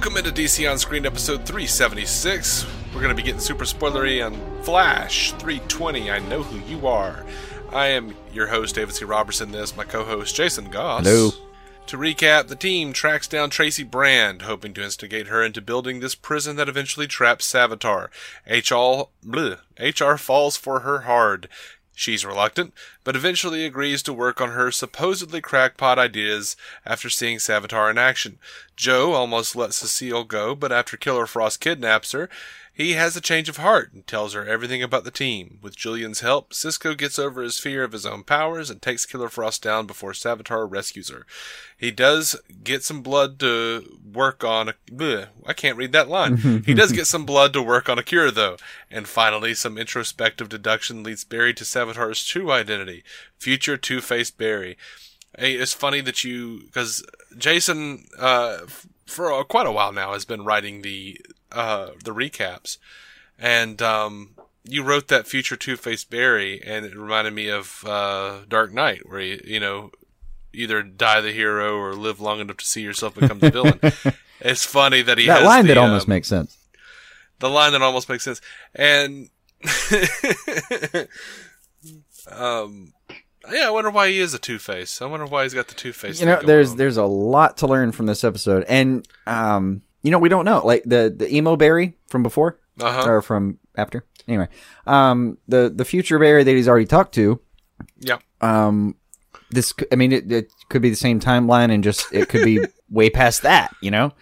Welcome into DC On Screen episode 376. We're going to be getting super spoilery on Flash 320. I know who you are. I am your host, David C. Roberson. This, my co host, Jason Goss. Hello. To recap, the team tracks down Tracy Brand, hoping to instigate her into building this prison that eventually traps Savitar. HR, bleh, HR falls for her hard. She's reluctant, but eventually agrees to work on her supposedly crackpot ideas after seeing Savitar in action. Joe almost lets Cecile go, but after Killer Frost kidnaps her, he has a change of heart and tells her everything about the team. With Julian's help, Cisco gets over his fear of his own powers and takes Killer Frost down before Savitar rescues her. He does get some blood to work on. A, bleh, I can't read that line. he does get some blood to work on a cure, though. And finally, some introspective deduction leads Barry to Savitar's true identity future Two Faced Barry. Hey, it's funny that you. Because Jason, uh, for uh, quite a while now, has been writing the uh, the recaps, and um, you wrote that future Two Faced Barry, and it reminded me of uh, Dark Knight, where you you know either die the hero or live long enough to see yourself become the villain. it's funny that he that line the, that almost um, makes sense. the line that almost makes sense, and um. Yeah, I wonder why he is a Two Face. I wonder why he's got the Two Face. You know, there's there's a lot to learn from this episode, and um, you know, we don't know like the the emo Barry from before uh huh. or from after. Anyway, um, the the future Barry that he's already talked to, Yeah. um, this I mean, it, it could be the same timeline, and just it could be way past that. You know,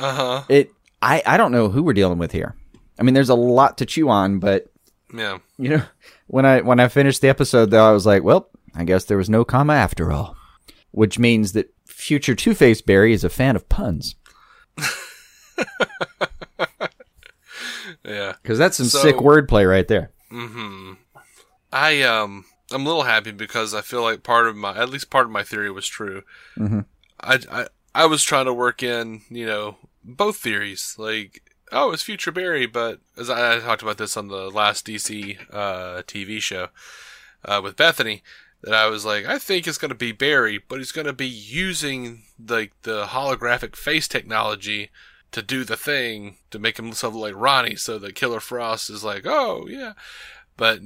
Uh huh. it. I I don't know who we're dealing with here. I mean, there's a lot to chew on, but Yeah. you know, when I when I finished the episode, though, I was like, well, I guess there was no comma after all, which means that future Two Face Barry is a fan of puns Yeah. because that's some So- sick wordplay right there. hmm I um I'm a little happy because I feel like part of my at least part of my theory was true. Mhm. I, I I was trying to work in you know both theories like oh it's future Barry but as I, I talked about this on the last DC uh, TV show uh, with Bethany that I was like I think it's going to be Barry but he's going to be using like the holographic face technology to do the thing to make himself look like Ronnie so that Killer Frost is like oh yeah. But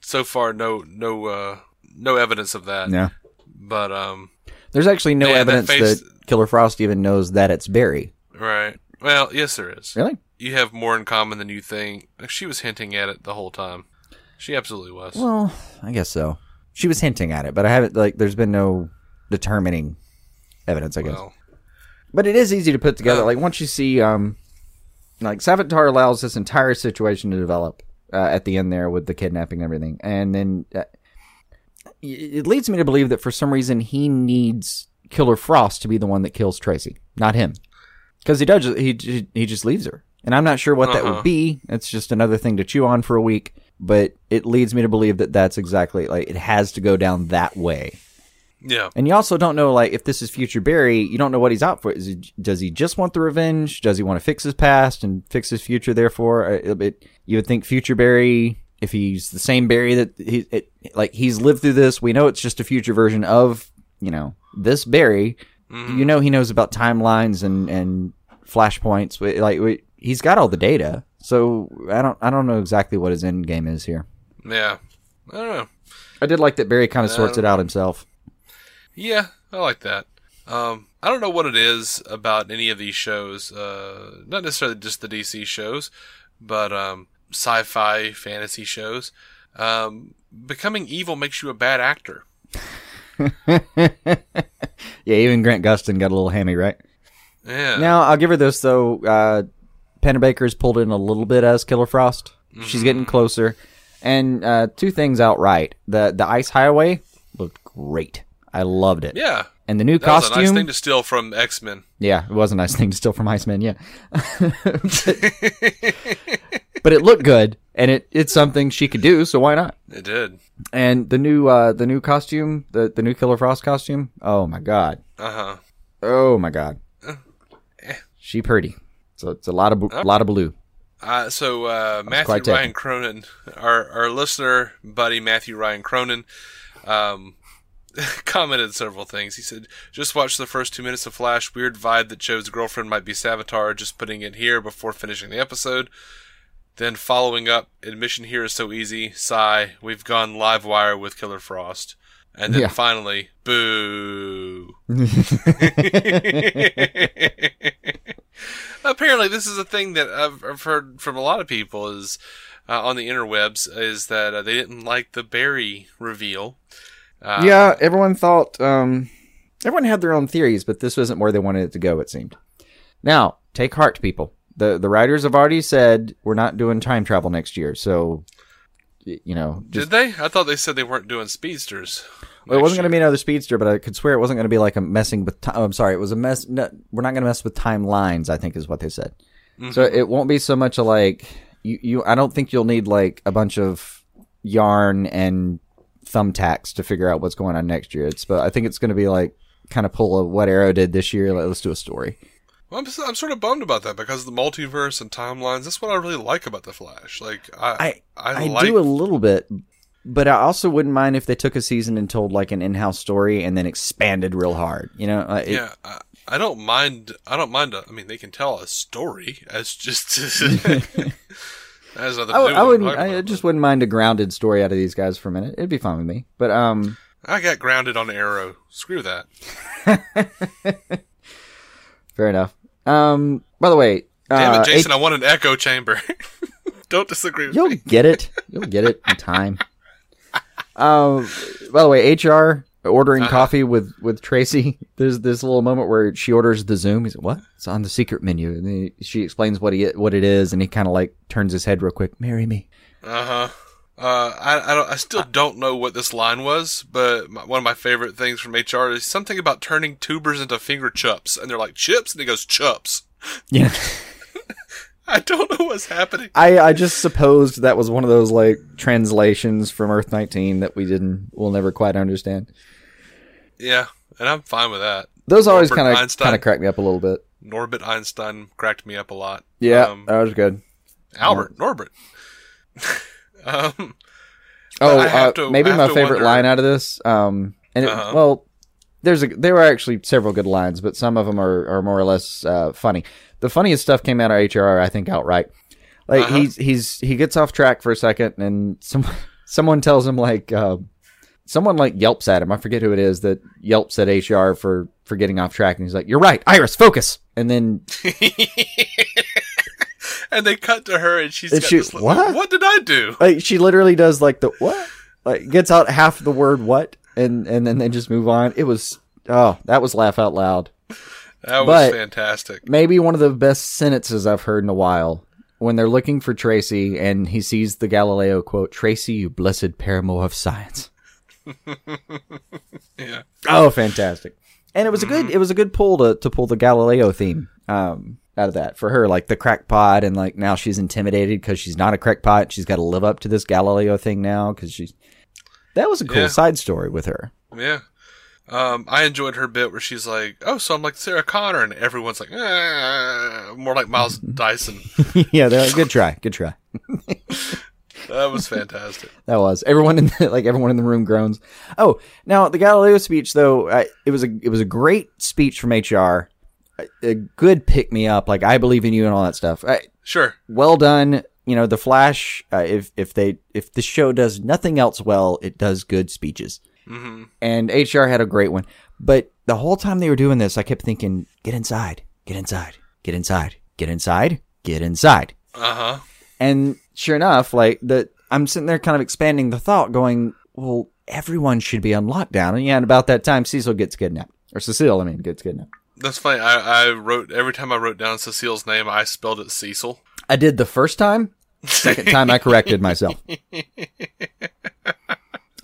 so far no no uh no evidence of that. Yeah, but um there's actually no Man, that evidence face- that Killer Frost even knows that it's Barry. right well yes there is Really? you have more in common than you think she was hinting at it the whole time she absolutely was Well, I guess so. She was hinting at it, but I haven't like. There's been no determining evidence. I guess. well But it is easy to put together. Uh. like once you see, um, like Savitar allows this entire situation to develop uh, at the end there with the kidnapping and everything, and then uh, it it leads me to believe that for some reason he needs Killer Frost to be the one that kills Tracy, not him, because he does. He he just leaves her, and I'm not sure what that Uh-huh. would be. It's just another thing to chew on for a week. But it leads me to believe that that's exactly like it has to go down that way. yeah And you also don't know, like, if this is future Barry, you don't know what he's out for. Is he, does he just want the revenge? Does he want to fix his past and fix his future? Therefore, Uh, it, it, you would think future Barry, if he's the same Barry that he, it, like, he's lived through this. We know it's just a future version of, you know, this Barry. Mhm. You know, he knows about timelines and and flashpoints. Like, we, he's got all the data. So I don't, I don't know exactly what his end game is here. yeah i don't know I did like that Barry kind of sorts it out himself. yeah i like that um i don't know what it is about any of these shows uh not necessarily just the dc shows but um sci-fi fantasy shows um becoming evil makes you a bad actor yeah, even Grant Gustin got a little hammy, right? yeah Now I'll give her this though. Uh, Panabaker's pulled in a little bit as Killer Frost. She's getting closer, and uh, two things outright: the the ice highway looked great. I loved it, yeah and the new that was a costume. nice thing to steal from x-men yeah, it was a nice thing to steal from Iceman. Yeah, but it looked good, and it it's something she could do. So why not? it did And the new uh, the new costume, the the new Killer Frost costume. Oh my god. uh-huh Oh my god. eh. She pretty. So it's a lot of bu- Oh. lot of blue. Uh, so uh, Matthew Ryan. Cronin, our our listener buddy Matthew Ryan Cronin, um, commented several things. He said, "Just watch the first two minutes of Flash. Weird vibe that Joe's girlfriend might be Savitar. Just putting it here before finishing the episode." Then following up, admission here is so easy. Sigh. We've gone live wire with Killer Frost. And then Yeah. finally, boo. Apparently, this is a thing that I've, I've heard from a lot of people is uh, on the interwebs is that uh, they didn't like the Barry reveal. Uh, yeah, everyone thought um, everyone had their own theories, but this wasn't where they wanted it to go. It seemed. Now, take heart, people. The The writers have already said we're not doing time travel next year, so you know, just Did they? I thought they said they weren't doing speedsters. well, it wasn't going to be another speedster, but I could swear it wasn't going to be like a messing with. Time. I'm sorry, it was a mess. No, we're not going to mess with timelines. I think is what they said. Mm-hmm. So it won't be so much a like you. You, I don't think you'll need like a bunch of yarn and thumbtacks to figure out what's going on next year. It's, but I think it's going to be like kind of pull a what Arrow did this year. Like, let's do a story. Well, I'm, I'm sort of bummed about that because the multiverse and timelines. That's what I really like about the Flash. Like I, I I, I like. do a little bit, but I also wouldn't mind if they took a season and told like an in-house story and then expanded real hard. You know, uh, it- yeah, I, I don't mind. I don't mind. A, I mean, they can tell a story as just as other. I, I wouldn't. I just wouldn't mind a grounded story out of these guys for a minute. It'd be fine with me. But um, I got grounded on Arrow. Screw that. fair enough. Um, by the way, Damn uh, it, Jason! I want an echo chamber. don't disagree with me. You'll me. get it. You'll get it in time. Um, by the way, HR ordering Uh-huh. coffee with with Tracy. There's this little moment where she orders the Zoom. He's like, "What? It's on the secret menu." And he, she explains what he what it is, and he kind of like turns his head real quick. Marry me. Uh huh. Uh, I. Still don't know what this line was, but my, one of my favorite things from HR is something about turning tubers into finger chups, and they're like chips, and he goes chups. Yeah. I don't know what's happening. I I just supposed that was one of those like translations from Earth 19 that we didn't we'll never quite understand. Yeah, and I'm fine with that. Those always kind of kind of crack me up a little bit. Norbert Einstein cracked me up a lot. Yeah, Um, that was good. Albert Norbert. um, Oh, uh, to- maybe my favorite wonder- line out of this. Um, and it, Uh-huh. well, there's a there were actually several good lines, but some of them are, are more or less uh, funny. The funniest stuff came out of HR, I think, outright. Like Uh-huh. he's he's he gets off track for a second, and some someone tells him like uh, someone like yelps at him. I forget who it is that yelps at HR for for getting off track, and he's like, "You're right, Iris, focus." And then and they cut to her, and she's And got she- this, what? What did I do? like she literally does like the what like gets out half the word what and and then they just move on it was oh that was laugh out loud That was But- fantastic. maybe one of the best sentences i've heard in a while when they're looking for tracy and he sees the galileo quote tracy you blessed paramour of science Yeah. oh fantastic and it was a good it was a good pull to, to pull the galileo theme um out of that for her like the crackpot and like now she's intimidated because she's not a crackpot she's got to live up to this galileo thing now because she's that was a cool Yeah. side story with her Yeah. Um, I enjoyed her bit where she's like, "Oh, so I'm like Sarah Connor," and everyone's like, "Ah," more like Miles Dyson. yeah, they're like, good try, good try. That was fantastic. That was everyone in the, like everyone in the room groans. Oh, now the Galileo speech though, I, it was a it was a great speech from HR, a, good pick me up, like I believe in you and all that stuff. I, Sure. well done. You know, the Flash. Uh, if if they if the show does nothing else well, it does good speeches. hmm And HR had a great one. But the whole time they were doing this, I kept thinking, get inside, get inside, get inside, get inside, get inside. Uh huh. And sure enough, like the I'm sitting there kind of expanding the thought, going, well, everyone should be on lockdown. And yeah, and about that time, Cecil gets kidnapped. Or Cecile, I mean, gets kidnapped. That's funny. I, I wrote every time I wrote down Cecile's name, I spelled it Cecil. I did the first time. Second time, I corrected myself.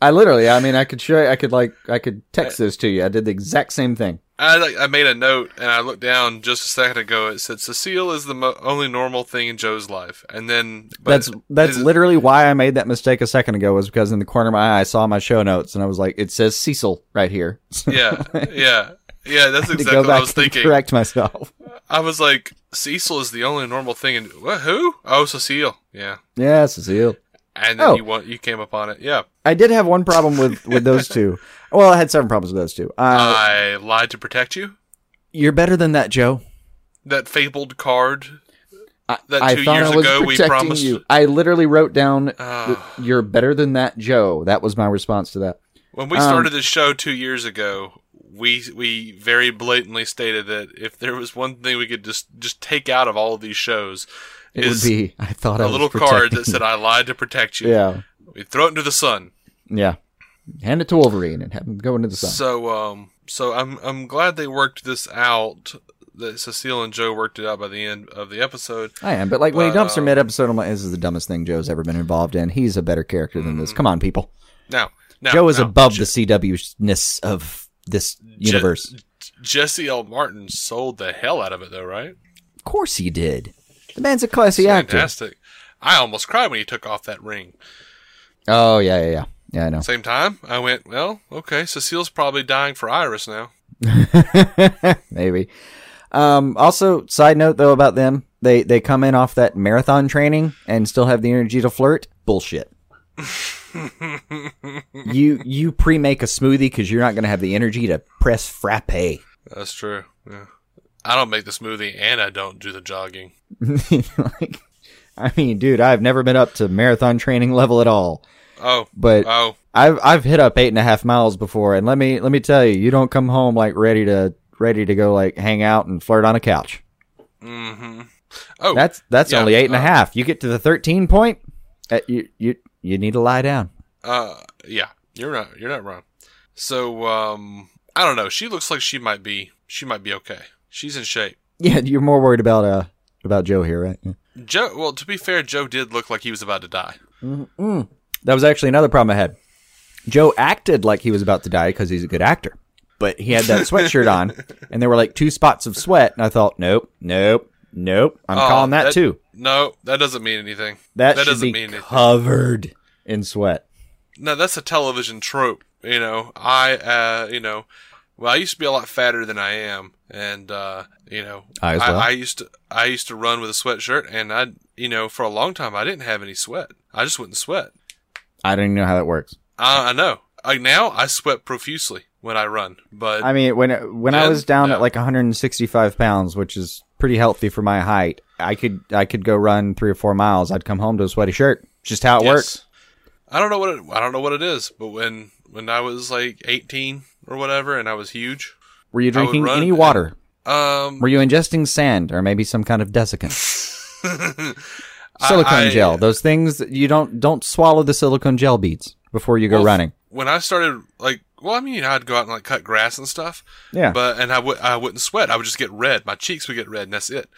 I literally, I mean, I could show you, I could like, I could text this to you. I did the exact same thing. I like I made a note and I looked down just a second ago. It said Cecile is the mo- only normal thing in Joe's life, and then but That's that's literally why I made that mistake a second ago. Was because in the corner of my eye, I saw my show notes, and I was like, "It says Cecil right here." yeah yeah yeah. That's exactly what I was and thinking. correct myself. I was like, Cecil is the only normal thing in what? Who? Oh, Cecile. Yeah. Yeah, Cecile. And then Oh. you want you came upon it. Yeah. I did have one problem with with those two. Well, I had seven problems with those two. Uh, I lied to protect you. you're better than that, Joe. That fabled card. I, That I two thought years I was ago we protecting promised- you. I literally wrote down. "You're better than that, Joe." That was my response to that. When we Um, started this show two years ago, we we very blatantly stated that if there was one thing we could just just take out of all of these shows, It is would be. I thought I a was little card that said "I lied to protect you." "Yeah, We throw it into the sun. yeah." Hand it to Wolverine and have him go into the sun. So um, so I'm I'm glad they worked this out. That Cecile and Joe worked it out by the end of the episode. I am, but like when he dumps her um, mid episode, I'm like, "This is the dumbest thing Joe's ever been involved in." He's a better character than this. Come on, people. Now, now Joe is now, above the CW ness of this universe. Jesse L. Martin sold the hell out of it, though, right? Of course he did. The man's a classy actor. Fantastic. I almost cried when he took off that ring. Oh yeah, yeah, yeah. Yeah, I know. Same time, I went, well, okay, Cecile's probably dying for Iris now. Maybe. Um, also, side note though about them, they they come in off that marathon training and still have the energy to flirt. Bullshit. you you pre make a smoothie because you're not going to have the energy to press frappe. That's true. Yeah. I don't make the smoothie and I don't do the jogging. like, I mean, dude, I've never been up to marathon training level at all, Oh, but oh, I've I've hit up eight and a half miles before, and let me let me tell you, you don't come home like ready to ready to go like hang out and flirt on a couch. mm-hmm. Oh, That's that's Yeah, only eight and a uh, half. You get to the thirteen point, uh, you you you need to lie down. uh, yeah, you're not, you're not wrong. So, um, I don't know. She looks like she might be, she might be okay. She's in shape. Yeah, you're more worried about uh about Joe here, right? Yeah. Joe, well, to be fair, Joe did look like he was about to die. That was actually another problem I had. Joe acted like he was about to die because he's a good actor, but he had that sweatshirt on, and there were like two spots of sweat, and I thought, nope, nope, nope. I'm Oh, calling that, too. No, that doesn't mean anything. That, that doesn't mean anything. In sweat. No, that's a television trope. You know, I, uh, you know, well, I used to be a lot fatter than I am, and uh, you know, I well. I, used to, I used to run with a sweatshirt, and I, you know, for a long time I didn't have any sweat. I just wouldn't sweat. I don't know how that works. I, I know. Like now, I sweat profusely when I run, but I mean, when when I was down no. at like 165 pounds, which is pretty healthy for my height, I could I could go run three or four miles. I'd come home to a sweaty shirt. Just how it yes. works. I don't know what it, I don't know what it is, but when when I was like 18 or whatever, and I was huge, Were you drinking any and- water? um, Were you ingesting sand or maybe some kind of desiccant? Silicone I- gel. Those things that you don't don't swallow the silicone gel beads before you go Well, running. when I started like well I mean I'd go out and like cut grass and stuff Yeah. but and I would I wouldn't sweat I would just get red my cheeks would get red and that's it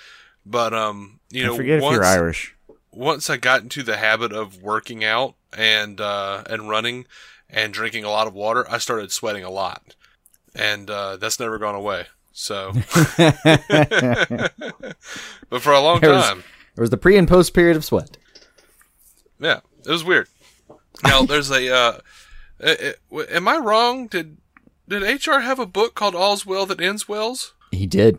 but um you know I forget once, if you're Irish. Once I got into the habit of working out and uh and running and drinking a lot of water I started sweating a lot and uh that's never gone away so but for a long There was- time There was the pre and post period of sweat. Yeah, it was weird. Now there's a. Uh, uh, uh, am I wrong? Did did HR have a book called All's Well That Ends Wells? He did.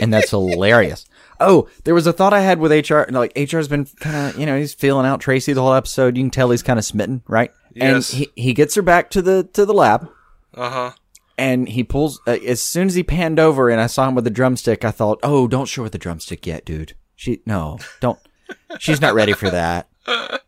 and that's hilarious. Oh, there was a thought I had with HR. Like HR's been kind of, you know, he's feeling out Tracy the whole episode. You can tell he's kind of smitten, right? Yes. And he, he gets her back to the to the lab, Uh huh. and he pulls. Uh, as soon as he panned over, and I saw him with the drumstick, I thought, oh, don't show her the drumstick yet, dude. She no, don't. She's not ready for that.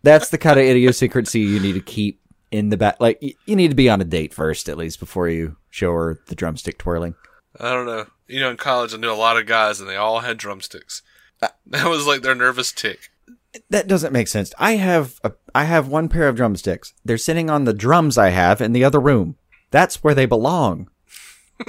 That's the kind of idiosyncrasy you need to keep in the back. Like y- you need to be on a date first, at least, before you show her the drumstick twirling. I don't know. You know, in college, I knew a lot of guys, and they all had drumsticks. That was like their nervous tick. That doesn't make sense. I have a, I have one pair of drumsticks. They're sitting on the drums I have in the other room. That's where they belong.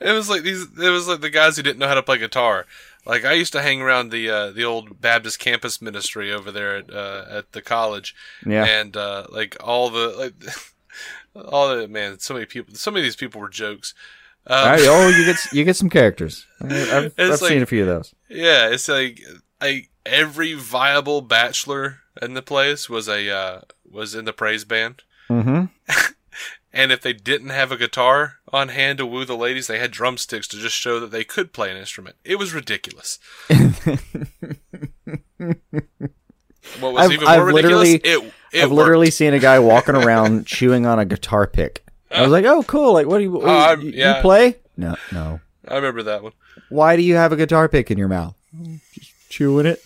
It was like these. It was like the guys who didn't know how to play guitar. Like I used to hang around the uh, the old Baptist campus ministry over there at uh, at the college. Yeah. And uh, like all the like all the man, so many people. so many of these people were jokes. Um, right, oh, you get you get some characters. I- I've, I've like- seen a few of those. Yeah, it's like like every viable bachelor in the place was a uh, was in the praise band. Mm-hmm. And if they didn't have a guitar on hand to woo the ladies, they had drumsticks to just show that they could play an instrument. It was ridiculous. what was I've- even I've more ridiculous? It It I've literally seen a guy walking around chewing on a guitar pick. I was like, "Oh, cool! Like, what do you, what, I- uh, you, you play?" No, no. I remember that one. Why do you have a guitar pick in your mouth? Just chewing it.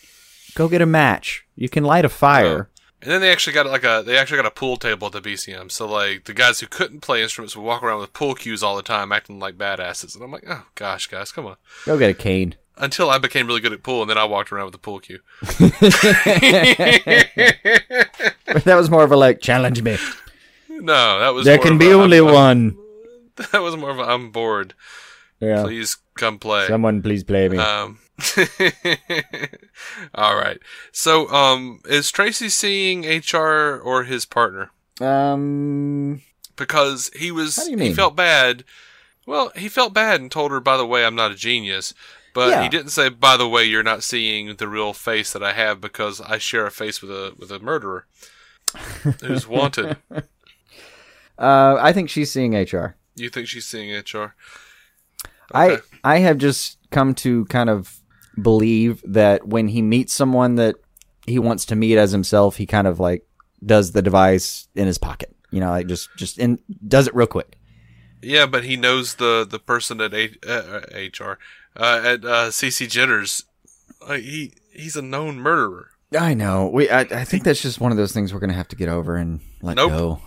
Go get a match. You can light a oh. fire. And then they actually got like a they actually got a pool table at the BCM. So like the guys who couldn't play instruments would walk around with pool cues all the time, acting like badasses. And I'm like, oh gosh, guys, come on. Go get a cane. Until I became really good at pool, and then I walked around with a pool cue. that was more of a like challenge me. No, that was There more can of be a, only I'm- I'm- one. That was more of a I'm bored. Yeah. Please come play. Someone please play me. Um, all right. So, um, is Tracy seeing HR or his partner? um. Because he was, How do you he felt bad. Well, he felt bad and told her, by the way, I'm not a genius. But Yeah. he didn't say, by the way, you're not seeing the real face that I have because I share a face with a with a murderer who's wanted. Uh, I think she's seeing HR. You think she's seeing HR? I Okay. I have just come to kind of believe that when he meets someone that he wants to meet as himself, he kind of like does the device in his pocket. You know, like just just in does it real quick. Yeah, but he knows the the person at uh, uh, HR uh, at uh, CC Jitters. Uh, he he's a known murderer. I know. We I, I think that's just one of those things we're gonna have to get over and let Nope. go.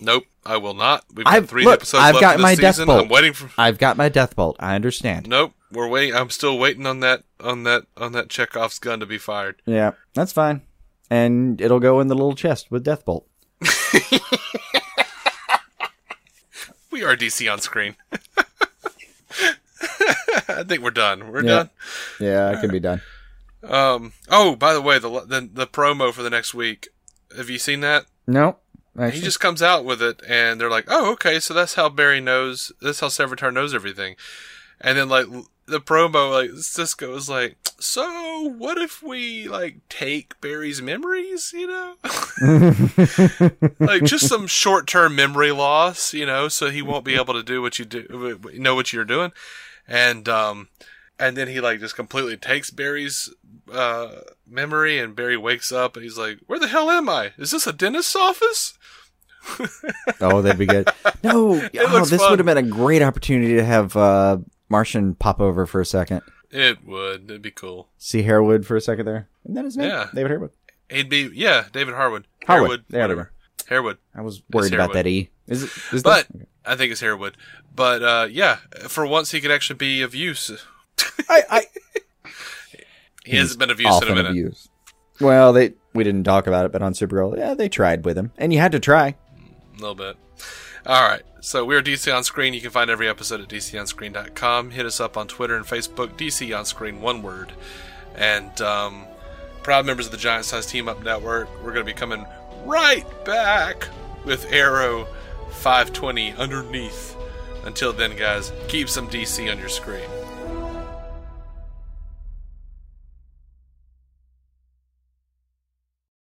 Nope, I will not. We've got I've- three look, episodes I've left got my this death season. bolt. I'm waiting for. I've got my death bolt. I understand. Nope, we're waiting. I'm still waiting on that on that on that Chekhov's gun to be fired. Yeah, that's fine. And it'll go in the little chest with death bolt. We are DC on screen. I think we're done. We're Yeah. done. Yeah, it can be done. Um. Oh, by the way, the the the promo for the next week. Have you seen that? No, He just comes out with it, and they're like, "Oh, okay, so that's how Barry knows. That's how Savitar knows everything." And then like the promo, like Cisco is like, "So what if we like take Barry's memories? You know, like just some short term memory loss, you know, so he won't be able to do what you do, know what you're doing." And um, and then he like just completely takes Barry's uh memory, and Barry wakes up, and he's like, "Where the hell am I? Is this a dentist's office?" oh, that'd be good. No, oh, this fun. would have been a great opportunity to have uh, Martian pop over for a second. It would. It'd be cool. See Harewood for a second there. Isn't that his name? Yeah. David Harewood. He'd be yeah, David Harwood. Harwood. We whatever. Harewood. I was worried about that E. Is it? Is But that? I think it's Harewood. But uh, yeah, for once he could actually be of use. I, I He hasn't been of use in a minute. abused. Well, they we didn't talk about it, but on Supergirl, yeah, they tried with him, and you had to try. A little bit. All right. So we're DC on Screen. You can find every episode at DCOnScreen.com. Hit us up on Twitter and Facebook, DC on Screen, one word. And um, proud members of the Giant Size Team Up Network. We're going to be coming right back with Arrow 520 underneath. Until then, guys, keep some DC on your screen.